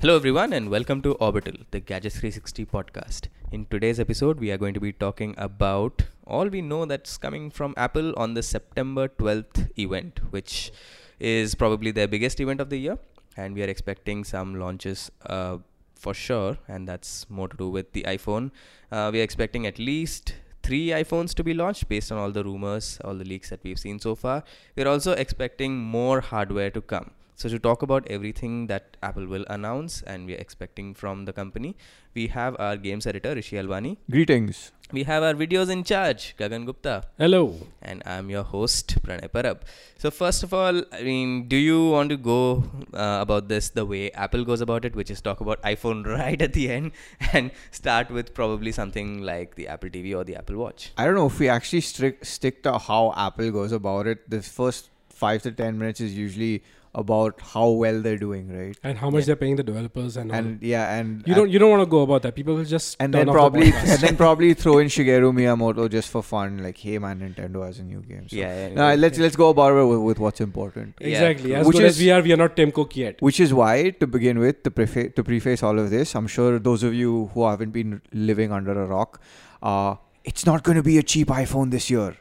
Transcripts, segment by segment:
Hello, everyone, and welcome to Orbital, the Gadgets 360 podcast. In today's episode, we are going to be talking about all we know that's coming from Apple on the September 12th event, which is probably their biggest event of the year. And we are expecting some launches uh, for sure, and that's more to do with the iPhone. Uh, we are expecting at least three iPhones to be launched based on all the rumors, all the leaks that we've seen so far. We're also expecting more hardware to come. So, to talk about everything that Apple will announce and we're expecting from the company, we have our games editor Rishi Alwani. Greetings. We have our videos in charge, Gagan Gupta. Hello. And I'm your host, Pranay Parab. So, first of all, I mean, do you want to go uh, about this the way Apple goes about it, which is talk about iPhone right at the end and start with probably something like the Apple TV or the Apple Watch? I don't know if we actually strict, stick to how Apple goes about it. The first five to ten minutes is usually about how well they're doing, right? And how much Yeah. they're paying the developers and, all. And yeah, and you don't you don't want to go about that. People will just and then off the probably and then probably throw in Shigeru Miyamoto just for fun, like, hey man, Nintendo has a new game. So yeah. yeah, no, let's let's go about it with, with what's important. Exactly. true. As Which good as is- we are, we are not Tim Cook yet. Which is why, to begin with, to, prefa- to preface all of this, I'm sure those of you who haven't been living under a rock, uh, it's not going to be a cheap iPhone this year.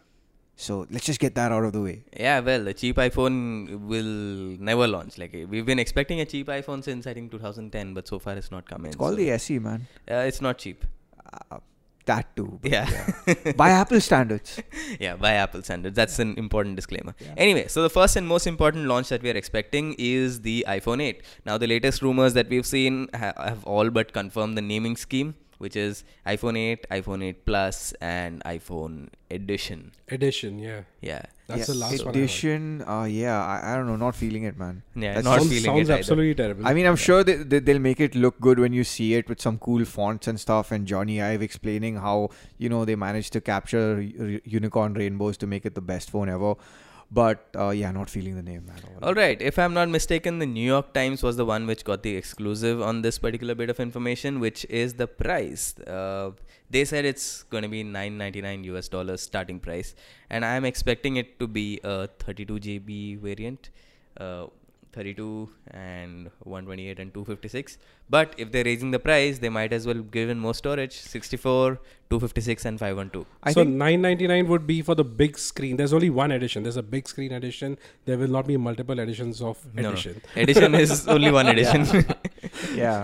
So let's just get that out of the way. Yeah, well, the cheap iPhone will never launch. Like we've been expecting a cheap iPhone since I think 2010, but so far it's not come in. It's called so, the SE, man. uh, it's not cheap. Uh, that too. but Yeah. By Apple standards. yeah, by Apple standards. That's an important disclaimer. Yeah. Anyway, so the first and most important launch that we are expecting is the iPhone 8. Now, the latest rumors that we've seen ha- have all but confirmed the naming scheme, which is iPhone 8, iPhone 8 Plus, and iPhone Edition. Edition, yeah. Yeah. That's Yeah, the last one. Edition, uh, yeah, I, I don't know, not feeling it, man. Yeah, That's not sounds, feeling sounds it either. absolutely terrible. I mean, I'm sure they, they, they'll make it look good when you see it with some cool fonts and stuff, and Jony Ive explaining how, you know, they managed to capture u- unicorn rainbows to make it the best phone ever. But, uh, yeah, not feeling the name, man. All right. If I'm not mistaken, the New York Times was the one which got the exclusive on this particular bit of information, which is the price. Uh, they said it's going to be 9.99 US dollars starting price, and I'm expecting it to be a 32 GB variant. Uh, 32 and 128 and 256 but if they're raising the price they might as well give in more storage 64 256 and 512 I so 999 would be for the big screen. There's only one edition. There's a big screen edition. There will not be multiple editions of No, no. edition. edition is only one edition yeah.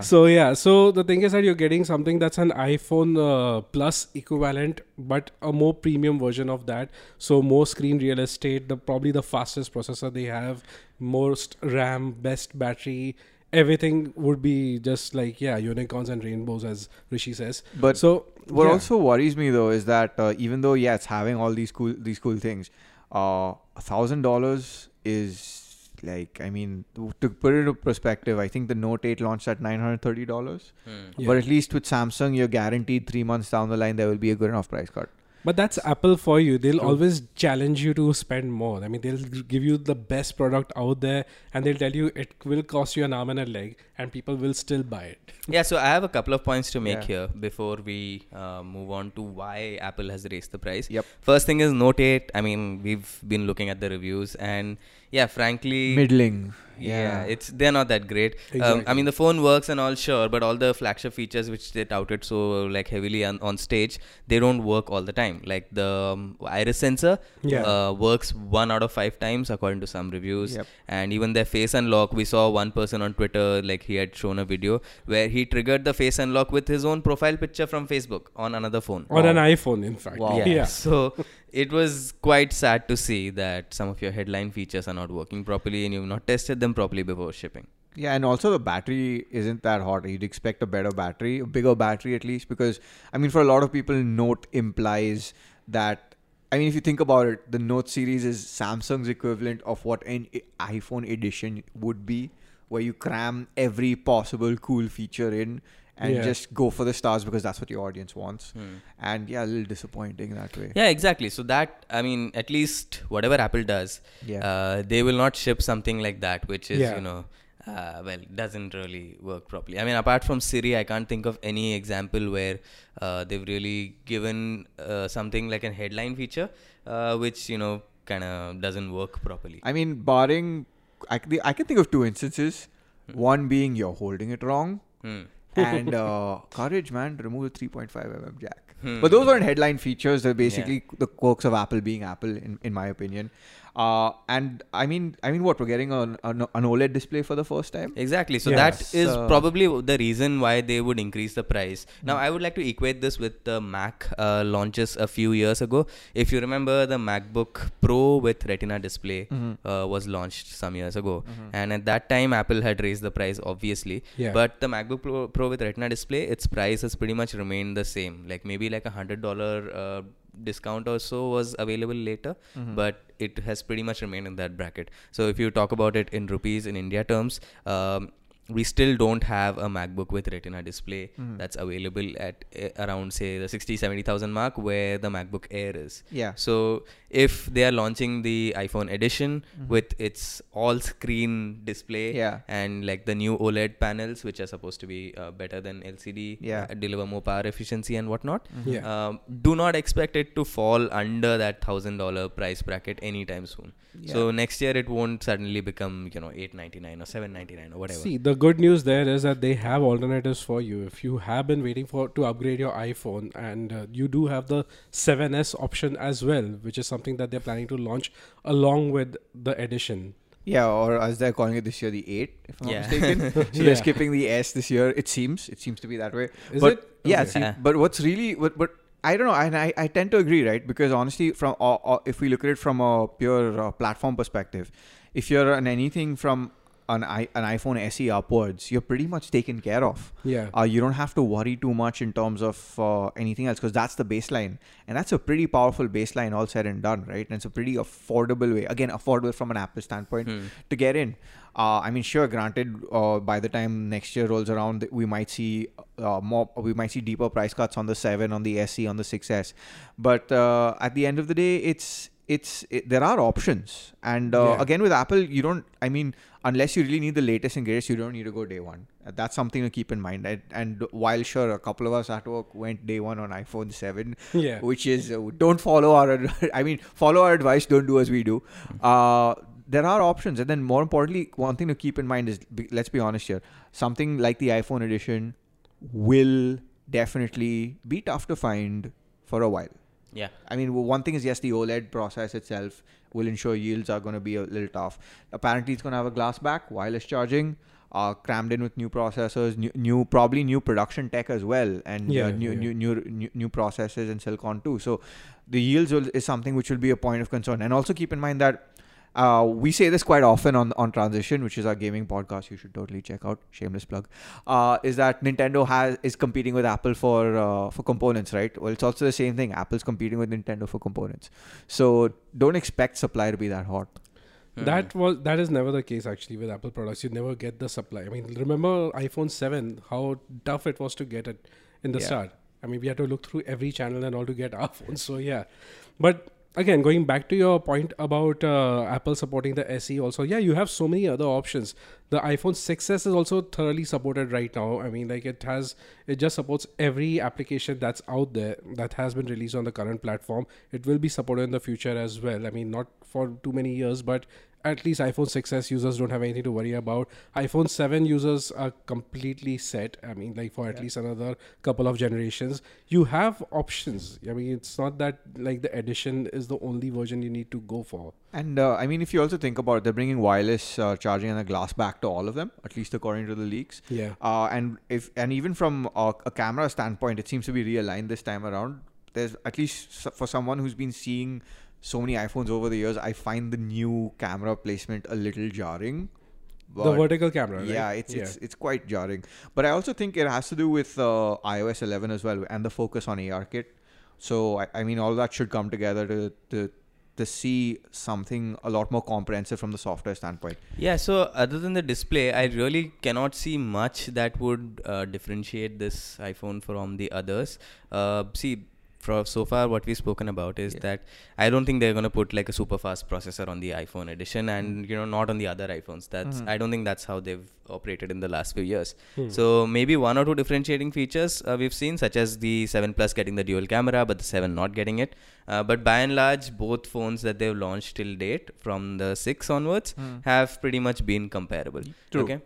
So yeah, so the thing is that you're getting something that's an iPhone uh, Plus equivalent, but a more premium version of that. So more screen real estate, the probably the fastest processor they have, most RAM, best battery. Everything would be just like yeah, unicorns and rainbows, as Rishi says. But so What yeah. also worries me though is that uh, even though yeah, it's having all these cool these cool things, uh, a thousand dollars is like I mean to to put it into perspective, I think the Note 8 launched at nine hundred thirty dollars. Hmm. Yeah. But at least with Samsung, you're guaranteed three months down the line there will be a good enough price cut. But that's Apple for you. They'll True. always challenge you to spend more. I mean, they'll give you the best product out there, and they'll tell you it will cost you an arm and a leg, and people will still buy it. Yeah, so I have a couple of points to make Yeah. here before we uh, move on to why Apple has raised the price. Yep. First thing is Note 8. I mean, we've been looking at the reviews, and yeah, frankly, Middling. yeah, Yeah. it's they're not that great. Um, I mean, the phone works and all, sure, but all the flagship features which they touted so like heavily on, on stage, they don't work all the time. Like the um, iris sensor Yeah. uh, works one out of five times according to some reviews Yep. and even their face unlock we saw one person on twitter like he had shown a video where he triggered the face unlock with his own profile picture from facebook on another phone On an iPhone, in fact. Wow. yeah. Yeah. so it was quite sad to see that some of your headline features are not working properly and you've not tested them properly before shipping Yeah, and also the battery isn't that hot. You'd expect a better battery, a bigger battery at least, because I mean, for a lot of people, Note implies that. I mean, if you think about it, the Note series is Samsung's equivalent of what an iPhone edition would be, where you cram every possible cool feature in and Yeah. just go for the stars because that's what your audience wants. Hmm. And yeah, a little disappointing that way. yeah exactly so that i mean at least whatever apple does Yeah. uh, they will not ship something like that which is Yeah. you know uh, well doesn't really work properly i mean apart from siri i can't think of any example where uh, they've really given uh, something like a headline feature uh, which you know kind of doesn't work properly I mean, barring, I can, I can think of two instances. One being you're holding it wrong, Hmm. and uh, courage, man, remove the 3.5 mm jack. Hmm. But those weren't headline features. They're basically the quirks of Apple being Apple, in, in my opinion. Uh, and I mean, I mean, what we're getting an, an, an OLED display for the first time. Exactly. So Yeah. that is So- probably the reason why they would increase the price. Now, I would like to equate this with the Mac uh, launches a few years ago. If you remember, the MacBook Pro with Retina display Mm-hmm. uh, was launched some years ago, and at that time, Apple had raised the price, obviously. Yeah. But the MacBook Pro, Pro with Retina display, its price has pretty much remained the same. Like maybe like a hundred dollar uh, discount or so was available later, Mm-hmm. but it has pretty much remained in that bracket. So if you talk about it in rupees in India terms, um, we still don't have a MacBook with Retina display Mm-hmm. that's available at uh, around say the 60 70,000 mark where the MacBook Air is. Yeah. So if they are launching the iPhone edition with its all screen display Mm-hmm. Yeah. and like the new OLED panels which are supposed to be uh, better than LCD Yeah. uh, deliver more power efficiency and whatnot Yeah. um, do not expect it to fall under that thousand dollar price bracket anytime soon so next year it won't suddenly become you know 899 or 799 or whatever See, the good news there is that they have alternatives for you. If you have been waiting for to upgrade your iPhone, and uh, you do have the 7s option as well, which is something that they're planning to launch along with the edition. Yeah, or as they're calling it this year, the 8, if I'm Yeah. not mistaken. so Yeah. they're skipping the S this year. It seems. It seems to be that way. Is but, it? Yeah, Okay. see, but what's really, but, but I don't know, and I, I tend to agree, right? Because honestly, from uh, uh, if we look at it from a pure uh, platform perspective, if you're on anything from an, I, an iPhone SE upwards, you're pretty much taken care of. Yeah. Uh, you don't have to worry too much in terms of uh, anything else because that's the baseline, and that's a pretty powerful baseline, all said and done, right? And it's a pretty affordable way. Again, affordable from an Apple standpoint Hmm. to get in. Uh, I mean, sure, granted, uh, by the time next year rolls around, we might see uh, more, we might see deeper price cuts on the seven, on the SE, on the 6S. But uh, at the end of the day, it's it's it, there are options, and uh, Yeah. again with Apple, you don't. I mean, unless you really need the latest and greatest, you don't need to go day one. That's something to keep in mind. And, and while sure, a couple of us at work went day one on iPhone seven, Yeah. which is uh, don't follow our i mean follow our advice don't do as we do uh, there are options and then more importantly one thing to keep in mind is let's be honest here something like the iphone edition will definitely be tough to find for a while yeah I mean, w- one thing is yes, the OLED process itself will ensure yields are going to be a little tough. Apparently, it's going to have a glass back, wireless charging, uh, crammed in with new processors, new, new probably new production tech as well, and Yeah, uh, new, yeah. new new new new processors and silicon too. So, the yields will, is something which will be a point of concern. And also keep in mind that. Uh, we say this quite often on on transition, which is our gaming podcast. You should totally check out. Shameless plug. Uh, is that Nintendo has is competing with Apple for uh, for components, right? Well, it's also the same thing. Apple's competing with Nintendo for components. So don't expect supply to be that hot. Hmm. That was that is never the case actually with Apple products. You never get the supply. I mean, remember iPhone seven? How tough it was to get it in the Yeah. start. I mean, we had to look through every channel and all to get our phones. So yeah, but again, going back to your point about uh, Apple supporting the SE, also yeah, you have so many other options. The iPhone 6s is also thoroughly supported right now. I mean, like it has, it just supports every application that's out there that has been released on the current platform. It will be supported in the future as well. I mean, not for too many years, but at least iPhone 6s users don't have anything to worry about. iPhone 7 users are completely set. I mean, like for at least another couple of generations, you have options. I mean, it's not that like the edition is the only version you need to go for. And uh, I mean, if you also think about it, they're bringing wireless uh, charging and a glass back to all of them, at least according to the leaks. Yeah. Uh, and if and even from a, a camera standpoint, it seems to be realigned this time around. There's at least for someone who's been seeing so many iPhones over the years, I find the new camera placement a little jarring. the vertical camera, right? yeah, it's it's it's quite jarring. But I also think it has to do with uh, iOS 11 as well and the focus on ARKit. So I, I mean, all that should come together to to to see something a lot more comprehensive from the software standpoint. Yeah, so other than the display, I really cannot see much that would uh, differentiate this iPhone from the others. Uh, see, for so far, what we've spoken about is Yeah. that I don't think they're going to put like a super fast processor on the iPhone edition, and you know, not on the other iPhones. That's Mhm. I don't think that's how they've operated in the last few years. Hmm. So maybe one or two differentiating features uh, we've seen, such as the 7 Plus getting the dual camera, but the 7 not getting it. Uh, but by and large, both phones that they've launched till date, from the 6 onwards, Hmm. have pretty much been comparable. True. Okay.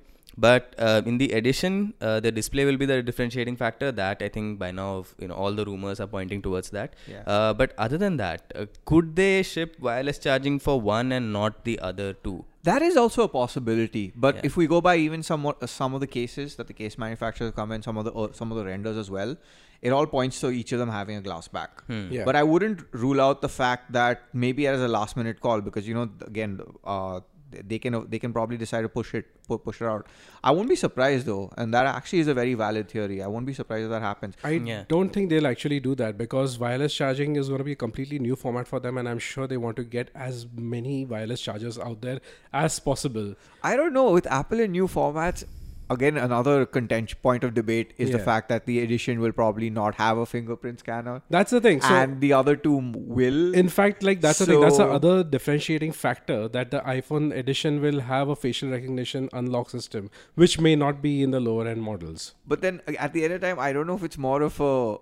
But uh, in the addition uh, the display will be the differentiating factor. That I think by now, you know, all the rumors are pointing towards that. Yeah. Uh, but other than that, uh, could they ship wireless charging for one and not the other two? That is also a possibility, but Yeah. if we go by even some uh, some of the cases that the case manufacturers come in, some of the uh, some of the renders as well, it all points to each of them having a glass back. Hmm. Yeah. But I wouldn't rule out the fact that maybe as a last minute call because you know again uh, they can they can probably decide to push it push it out. I won't be surprised though, and that actually is a very valid theory. I won't be surprised if that happens. I Yeah. don't think they'll actually do that because wireless charging is going to be a completely new format for them, and I'm sure they want to get as many wireless chargers out there as possible. I don't know with Apple in new formats. Again, another contention point of debate is the fact that the edition will probably not have a fingerprint scanner. That's the thing. So, and the other two will. in fact, like that's the thing. That's the other differentiating factor that the iPhone edition will have a facial recognition unlock system, which may not be in the lower end models. but then at the end of time, I don't know if it's more of a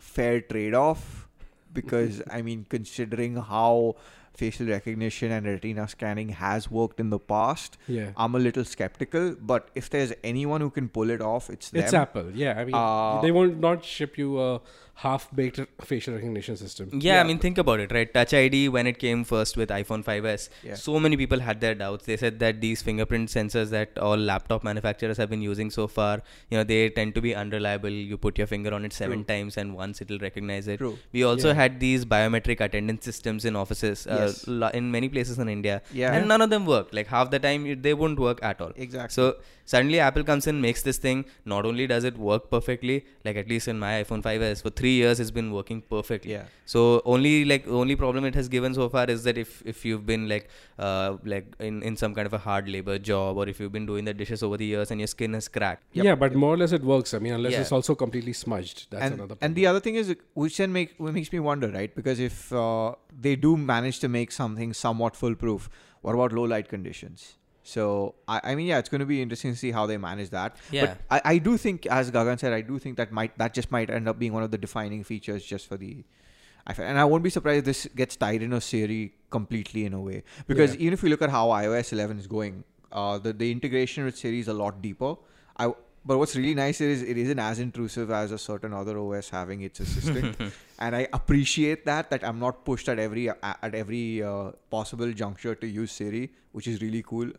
fair trade-off because I mean, considering how facial recognition and retina scanning has worked in the past, Yeah. I'm a little skeptical. But if there's anyone who can pull it off, it's them. It's Apple. Yeah. I mean, Uh, they won't not ship you a half baked facial recognition system. Yeah, Yeah. I mean, think about it, right? Touch ID, when it came first with iPhone 5s, Yeah. so many people had their doubts. They said that these fingerprint sensors that all laptop manufacturers have been using so far, you know, they tend to be unreliable. You put your finger on it seven True. times and once it'll recognize it. True. We also Yeah. had these biometric attendance systems in offices uh, Yes. in many places in India. Yeah. And none of them worked. Like half the time, they won't work at all. Exactly. So suddenly Apple comes in, makes this thing. Not only does it work perfectly, like at least in my iPhone 5s, for three years it's been working perfectly. Yeah. So only like only problem it has given so far is that if if you've been like uh like in in some kind of a hard labor job or if you've been doing the dishes over the years and your skin is cracked. Yep. Yeah, but more or less it works. I mean, unless Yeah. it's also completely smudged. That's and, another. and the other thing is, which then make what makes me wonder, right? Because if uh, they do manage to make something somewhat foolproof, what about low light conditions? So I, I mean, yeah, it's going to be interesting to see how they manage that. Yeah. But I, I do think, as Gagan said, I do think that might that just might end up being one of the defining features just for the. And I won't be surprised if this gets tied in a Siri completely in a way. Because Yeah. even if you look at how iOS 11 is going, uh, the the integration with Siri is a lot deeper. I but what's really nice is it isn't as intrusive as a certain other OS having its assistant, and I appreciate that. That I'm not pushed at every at every uh, possible juncture to use Siri, which is really cool.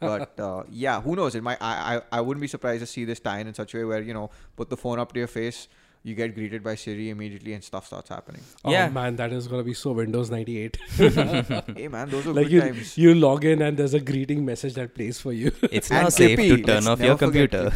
But uh, yeah, who knows? It might. I, I I wouldn't be surprised to see this tie in in such a way where you know put the phone up to your face, you get greeted by Siri immediately, and stuff starts happening. oh Yeah. man, that is gonna be so Windows 98. hey man, those are like good you, times. you log in and there's a greeting message that plays for you. It's And now safe Clippy, to turn let's off your computer.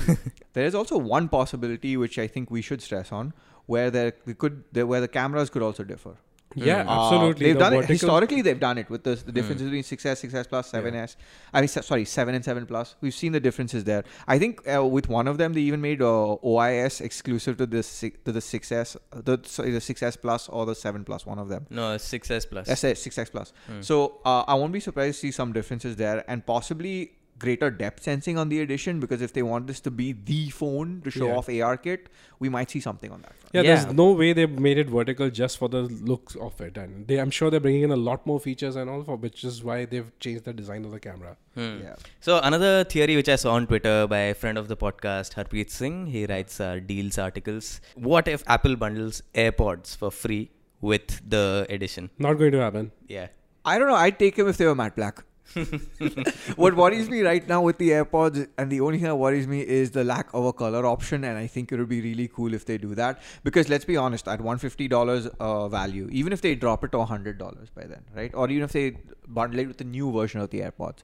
There is also one possibility which I think we should stress on, where there could there, where the cameras could also differ. Yeah, Uh, absolutely. they've The done it historically. They've done it with the, the differences between 6s, 6s plus, 7s. I mean, sorry, 7 and 7 plus. We've seen the differences there. I think uh, with one of them, they even made uh, OIS exclusive to the to the 6s, uh, the sorry, the 6s plus or the 7 plus. One of them. no, 6s plus. That's it, 6s plus. Hmm. So uh, I won't be surprised to see some differences there and possibly greater depth sensing on the edition because if they want this to be the phone to show Yeah. off AR kit, we might see something on that front. Yeah, Yeah. there's no way they've made it vertical just for the looks of it, and they, I'm sure they're bringing in a lot more features and all for which is why they've changed the design of the camera. Hmm. Yeah. So another theory which I saw on Twitter by a friend of the podcast, Harpreet Singh, he writes uh, deals articles. What if Apple bundles AirPods for free with the edition? Not going to happen. Yeah. I don't know. I'd take him if they were matte black. what worries me right now with the AirPods, and the only thing that worries me is the lack of a color option. And I think it would be really cool if they do that. Because let's be honest, at $150 uh, value, even if they drop it to $100 by then, right? Or even if they bundle it with the new version of the AirPods,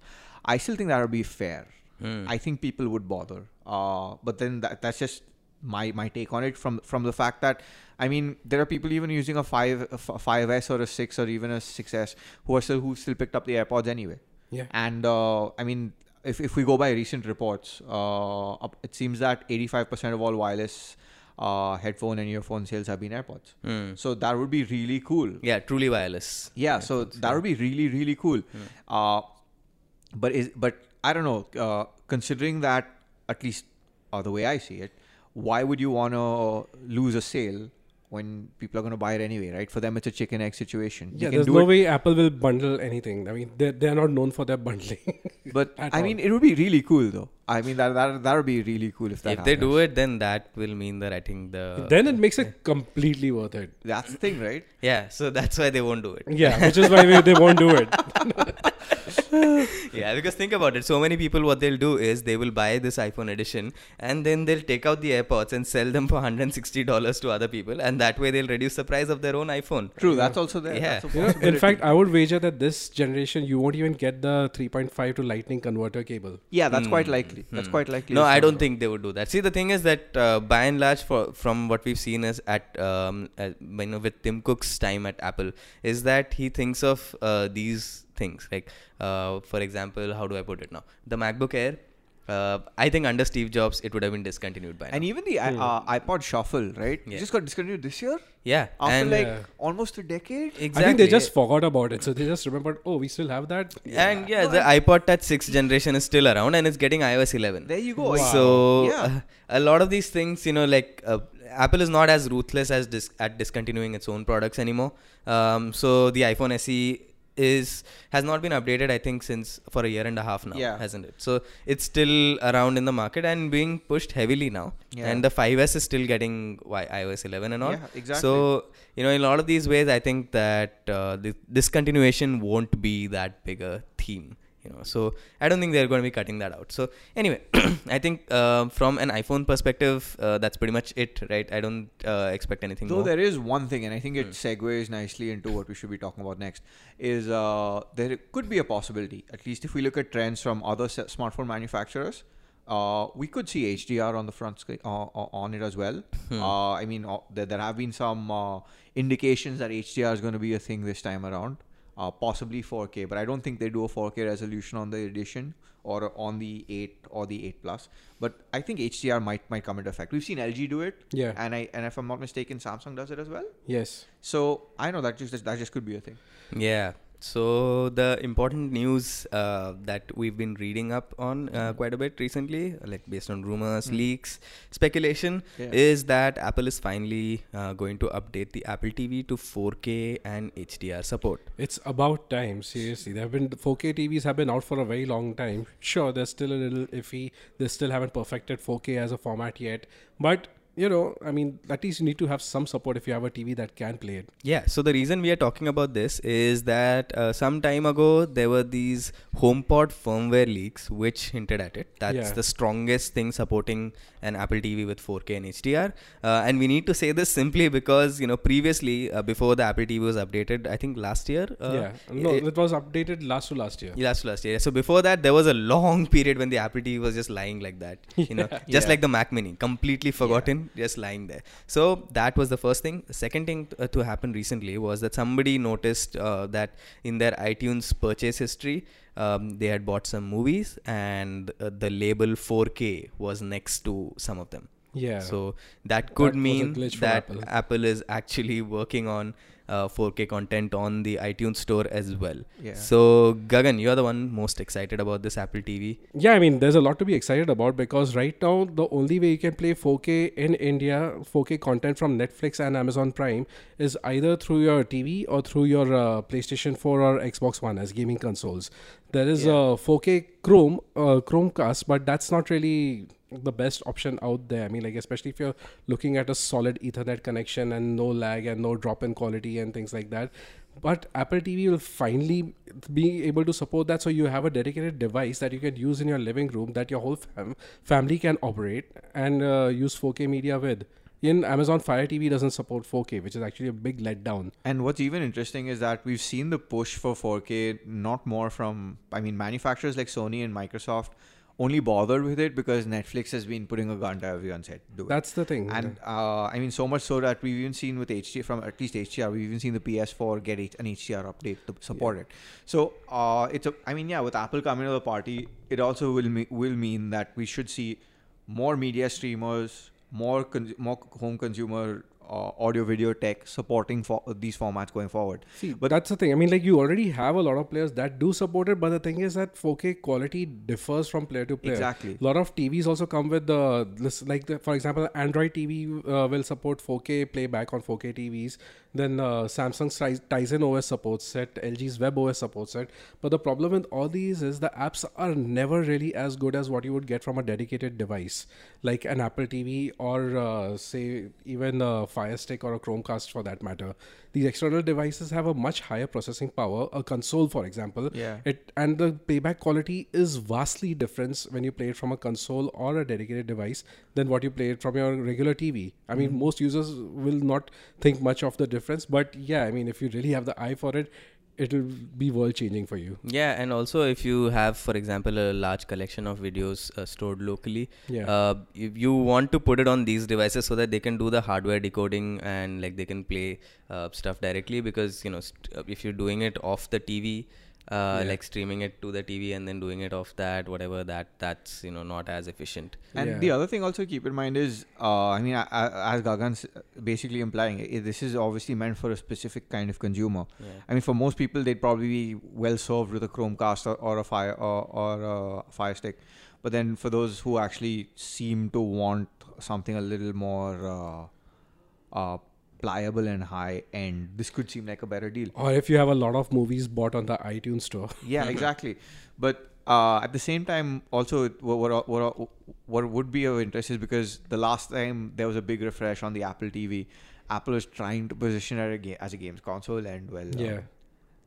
I still think that would be fair. Hmm. I think people would bother. Uh, but then that, that's just my my take on it from from the fact that I mean there are people even using a five a f- 5s or a six or even a 6s who are still who still picked up the AirPods anyway. Yeah. And uh, I mean if if we go by recent reports, uh, it seems that 85% of all wireless uh, headphone and earphone sales have been AirPods. Hmm. So that would be really cool. Yeah, truly wireless. Yeah, so that would be really really cool. Uh, but is but I don't know. Uh, considering that, at least uh, the way I see it, why would you want to lose a sale when people are going to buy it anyway, right? For them, it's a chicken egg situation. They Yeah, can there's do no it, way Apple will bundle anything. I mean, they're, they're not known for their bundling. but I all. mean, it would be really cool though. I mean, that that that would be really cool if that. if they do it, then that will mean that I think the then it makes it completely worth it. that's the thing, right? yeah. So that's why they won't do it. Yeah, which is why they, they won't do it. yeah, because think about it. So many people, what they'll do is they will buy this iPhone edition and then they'll take out the AirPods and sell them for $160 to other people, and that way they'll reduce the price of their own iPhone. True, that's also there. Yeah. That's You know, in fact, I would wager that this generation you won't even get the 3.5 to Lightning converter cable. yeah, that's quite Hmm, likely. That's hmm. quite likely. No, I don't think they would do that. See, the thing is that uh, by and large, for, from what we've seen is at um, uh, you know with Tim Cook's time at Apple, is that he thinks of uh, these things like, uh, for example, how do I put it now? The MacBook Air. Uh, I think under Steve Jobs, it would have been discontinued by now. And even the Hmm. uh, iPod Shuffle, right? Yeah. Just got discontinued this year yeah, after and like Yeah. almost a decade. exactly. I think they just forgot about it. So they just remembered, oh, we still have that. And yeah, the iPod Touch 6 generation is still around and it's getting iOS 11. There you go. Wow. So Yeah. uh, a lot of these things, you know, like uh, Apple is not as ruthless as dis- at discontinuing its own products anymore. Um, so the iPhone SE is has not been updated I think since for a year and a half now Yeah. hasn't it so it's still around in the market and being pushed heavily now Yeah. and the 5s is still getting iOS 11 and all Yeah, exactly. so you know in a lot of these ways I think that uh, the discontinuation won't be that bigger theme you know so i don't think they're going to be cutting that out so anyway i think uh, from an iphone perspective uh, that's pretty much it right i don't uh, expect anything Though more there is one thing, and I think it Hmm. segues nicely into what we should be talking about next, is uh, there could be a possibility, at least if we look at trends from other s- smartphone manufacturers, uh, we could see HDR on the front screen uh, on it as well. Hmm. Uh, I mean, there, there have been some uh, indications that HDR is going to be a thing this time around, uh, possibly 4K, but I don't think they do a 4K resolution on the edition or on the 8 or the 8 plus. But I think HDR might might come into effect. We've seen LG do it, Yeah. and I and if I'm not mistaken, Samsung does it as well. Yes. So I know that just that just could be a thing. yeah so the important news uh, that we've been reading up on uh, quite a bit recently like based on rumors Hmm. leaks speculation Yeah. is that apple is finally uh, going to update the apple tv to 4k and hdr support It's about time, seriously. There have been 4K TVs have been out for a very long time. Sure, they're still a little iffy. They still haven't perfected 4K as a format yet. But you know, I mean, at least you need to have some support if you have a TV that can play it. Yeah, so the reason we are talking about this is that uh, some time ago there were these HomePod firmware leaks which hinted at it. That's Yeah. the strongest thing supporting an Apple TV with 4K and HDR. Uh, and we need to say this simply because you know previously uh, before the Apple TV was updated, I think last year. Uh, yeah. No, it- it was updated last to last year. Last to last year. So before that, there was a long period when the Apple TV was just lying like that. You know, just Yeah. like the Mac Mini, completely forgotten, just lying there. So that was the first thing. The second thing t- uh, to happen recently was that somebody noticed uh, that in their iTunes purchase history, um, they had bought some movies and uh, the label 4K was next to some of them. Yeah. So that could That mean that Apple. Apple is actually working on uh, 4K content on the iTunes store as well. Yeah. So Gagan, you're the one most excited about this Apple TV. Yeah, I mean, there's a lot to be excited about because right now the only way you can play 4K in India, 4K content from Netflix and Amazon Prime is either through your TV or through your uh, PlayStation 4 or Xbox One as gaming consoles. There is Yeah. a 4K Chrome, uh, Chromecast, but that's not really the best option out there. I mean, like especially if you're looking at a solid Ethernet connection and no lag and no drop in quality and things like that. But Apple TV will finally be able to support that, so you have a dedicated device that you can use in your living room that your whole fam- family can operate and uh, use 4K media with. In Amazon Fire TV doesn't support 4K, which is actually a big letdown. And what's even interesting is that we've seen the push for 4K not more from, I mean, manufacturers like Sony and Microsoft only bothered with it because Netflix has been putting a gun to everyone's head. Do it. That's the thing. And uh, I mean, so much so that we've even seen with HDR, from at least HDR, we've even seen the PS4 get an HDR update to support it. So uh, it's a, I mean, yeah, with Apple coming to the party, it also will me- will mean that we should see more media streamers, more con- more home consumer uh, audio video tech supporting for these formats going forward. See, But- that's the thing. I mean, like you already have a lot of players that do support it, but the thing is that 4K quality differs from player to player. Exactly. A lot of TVs also come with the this, like the, for example, Android TV uh, will support 4K playback on 4K TVs. Then uh, Samsung's Tizen OS supports it. LG's Web OS supports it. But the problem with all these is the apps are never really as good as what you would get from a dedicated device, like an Apple TV or uh, say even a Fire Stick or a Chromecast for that matter. These external devices have a much higher processing power. A console, for example, Yeah. it and the playback quality is vastly different when you play it from a console or a dedicated device than what you play it from your regular TV. I mean, Mm-hmm. most users will not think much of the difference, but yeah, I mean, if you really have the eye for it, it will be world changing for you. Yeah, and also if you have, for example, a large collection of videos uh, stored locally, Yeah. uh, if you want to put it on these devices so that they can do the hardware decoding and like they can play uh, stuff directly because you know st- uh, if you're doing it off the TV. Uh, Yeah. like streaming it to the TV and then doing it off that whatever that that's you know not as efficient And Yeah. the other thing also keep in mind is, uh, I mean, I, I, as Gagan's basically implying, i this is obviously meant for a specific kind of consumer. yeah. I mean, for most people, they'd probably be well served with a Chromecast or, or a Fire or, or a Fire Stick. But then for those who actually seem to want something a little more uh, uh, pliable and high end, this could seem like a better deal. Or if you have a lot of movies bought on the iTunes store. Yeah, exactly. But uh, at the same time, also what, what what would be of interest is because the last time there was a big refresh on the Apple TV, Apple was trying to position it as a ga- as a games console, and well, uh, Yeah.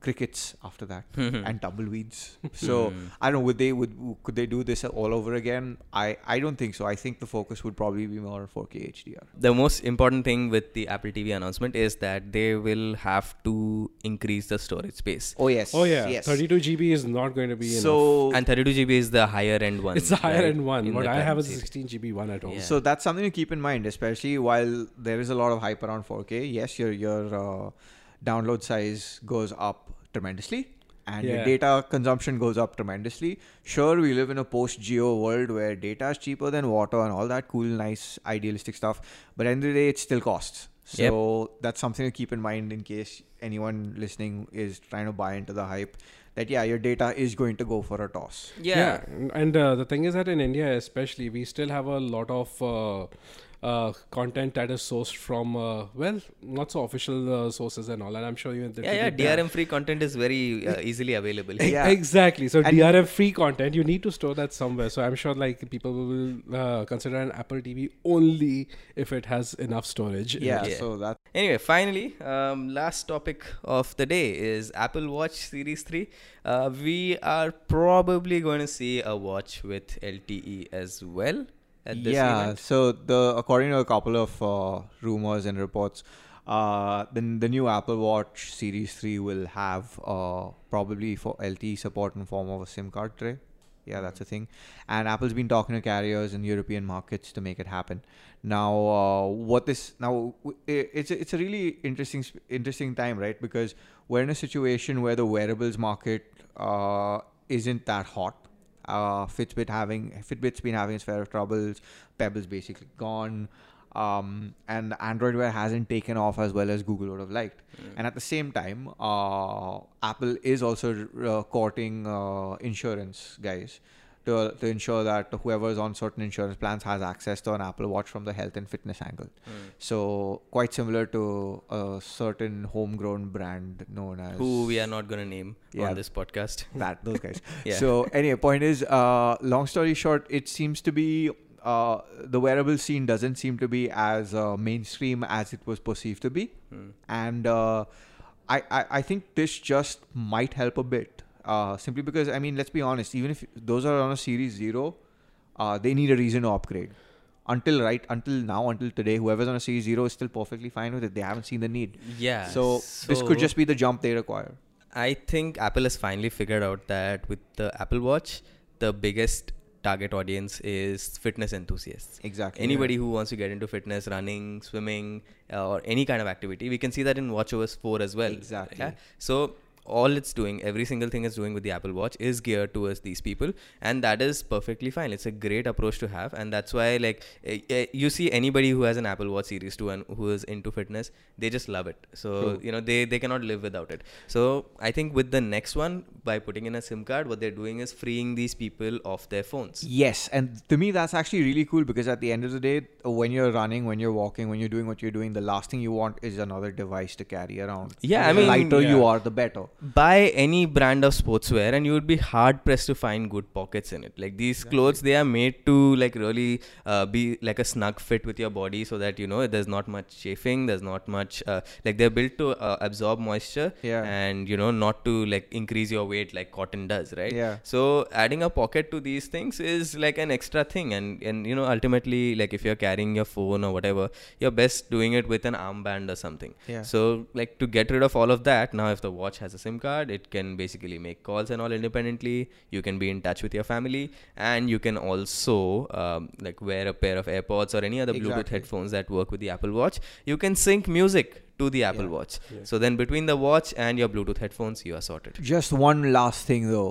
Crickets after that Hmm. and tumbleweeds. So I don't know. Would they would could they do this all over again? I I don't think so. I think the focus would probably be more 4K HDR. the most important thing with the Apple TV announcement is that they will have to increase the storage space. Oh yes. Oh yeah, Yes. 32 GB is not going to be enough. And 32 GB is the higher end one. it's the higher right, end one. in What I have is a 16 GB one at home. Yeah. So that's something to keep in mind, especially while there is a lot of hype around 4K. Yes, your your uh, download size goes up tremendously, and your Yeah. data consumption goes up tremendously. Sure, we live in a post Jio world where data is cheaper than water and all that cool, nice, idealistic stuff. But at the end of the day, it still costs. So that's something to keep in mind in case anyone listening is trying to buy into the hype. That yeah, your data is going to go for a toss. Yeah. and- and uh, the thing is that in India, especially, we still have a lot of uh, uh, content that is sourced from uh, well, not so official uh, sources and all. And I'm sure you. Yeah, yeah. DRM free content is very uh, easily available. Yeah. Exactly. So And- DRM free content, you need to store that somewhere. So I'm sure like people will uh, consider an Apple TV only if it has enough storage. Yeah. Yeah. so that Anyway, finally, um, last topic of the day is Apple Watch Series 3. Uh, we are probably going to see a watch with LTE as well at this yeah event. so the according to a couple of uh, rumors and reports uh, the, the new apple watch series 3 will have uh, probably for lte support in form of a sim card tray. Yeah that's a thing. And apple's been talking to carriers in european markets to make it happen. Now uh, what this now w- i- it's a, it's a really interesting interesting time right? Because we're in a situation where the wearables market uh, isn't that hot uh, Fitbit having Fitbit's been having its fair of troubles. Pebble's basically gone, um, and Android Wear hasn't taken off as well as Google would have liked. And at the same time, uh, Apple is also uh, courting uh, insurance guys to to ensure that whoever is on certain insurance plans has access to an Apple Watch from the health and fitness angle. So quite similar to a certain homegrown brand known as Who we are not going to name Yeah. on this podcast. that those guys. Yeah. So anyway, point is, uh, long story short, it seems to be uh, the wearable scene doesn't seem to be as uh, mainstream as it was perceived to be, Hmm. and uh, I, I I think this just might help a bit. Uh, simply because I mean, let's be honest, even if those are on a Series Zero, uh, they need a reason to upgrade. Until right until now, until today, whoever's on a Series Zero is still perfectly fine with it. They haven't seen the need. Yeah. So, this could just be the jump they require. I think Apple has finally figured out that with the Apple Watch, the biggest target audience is fitness enthusiasts. Exactly. Anybody who wants to get into fitness, running, swimming, uh, or any kind of activity, we can see that in WatchOS 4 as well. Exactly. Yeah? So all it's doing, every single thing it's doing with the Apple Watch is geared towards these people, and that is perfectly fine. It's a great approach to have, and that's why like eh, eh, you see anybody who has an Apple Watch Series 2 and who is into fitness, they just love it. So True. you know they they cannot live without it. So I think with the next one, by putting in a SIM card, what they're doing is freeing these people off their phones. Yes, and to me that's actually really cool because at the end of the day, when you're running, when you're walking, when you're doing what you're doing, the last thing you want is another device to carry around. Yeah, I the mean, lighter you are, the better. Buy any brand of sportswear and you would be hard pressed to find good pockets in it like these clothes they are made to like really uh, be like a snug fit with your body so that you know there's not much chafing there's not much uh, like they're built to uh, absorb moisture Yeah. and you know not to like increase your weight like cotton does right Yeah. so adding a pocket to these things is like an extra thing and and you know ultimately like if you're carrying your phone or whatever you're best doing it with an armband or something Yeah. so like to get rid of all of that now if the watch has a sim card it can basically make calls and all independently you can be in touch with your family and you can also um, like wear a pair of airpods or any other bluetooth headphones that work with the apple watch you can sync music to the apple Yeah. watch Yeah. so then between the watch and your bluetooth headphones you are sorted Just one last thing though.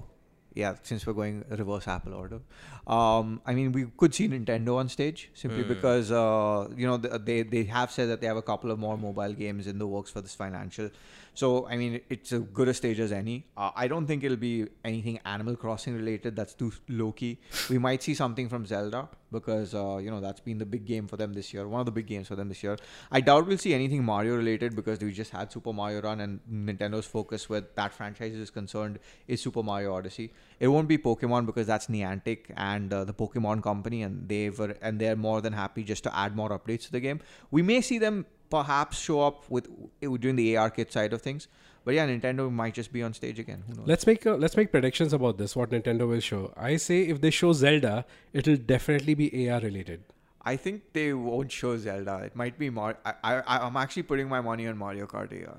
Yeah, since we're going reverse Apple order, um, I mean we could see Nintendo on stage simply Hmm. because uh, you know they they have said that they have a couple of more mobile games in the works for this financial. So I mean it's a good a stage as any. Uh, I don't think it'll be anything Animal Crossing related. That's too low key. We might see something from Zelda because uh, you know that's been the big game for them this year. One of the big games for them this year. I doubt we'll see anything Mario related because we just had Super Mario Run and Nintendo's focus with that franchise is concerned is Super Mario Odyssey. It won't be Pokemon because that's Niantic and uh, the Pokemon company, and they were and they're more than happy just to add more updates to the game. We may see them perhaps show up with doing the AR kit side of things, but yeah, Nintendo might just be on stage again. Who knows? Let's make uh, let's make predictions about this. What Nintendo will show. I say if they show Zelda, it'll definitely be AR related. I think they won't show Zelda. It might be Mar. I, I I'm actually putting my money on Mario Kart AR.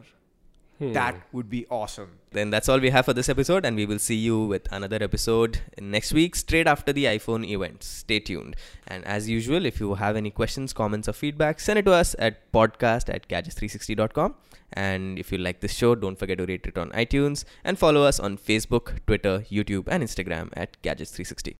Hmm. That would be awesome. then that's all we have for this episode and we will see you with another episode next week straight after the iphone event stay tuned and as usual if you have any questions comments or feedback send it to us at podcast at gadgets360.com and if you like this show don't forget to rate it on itunes and follow us on facebook twitter youtube and instagram at gadgets360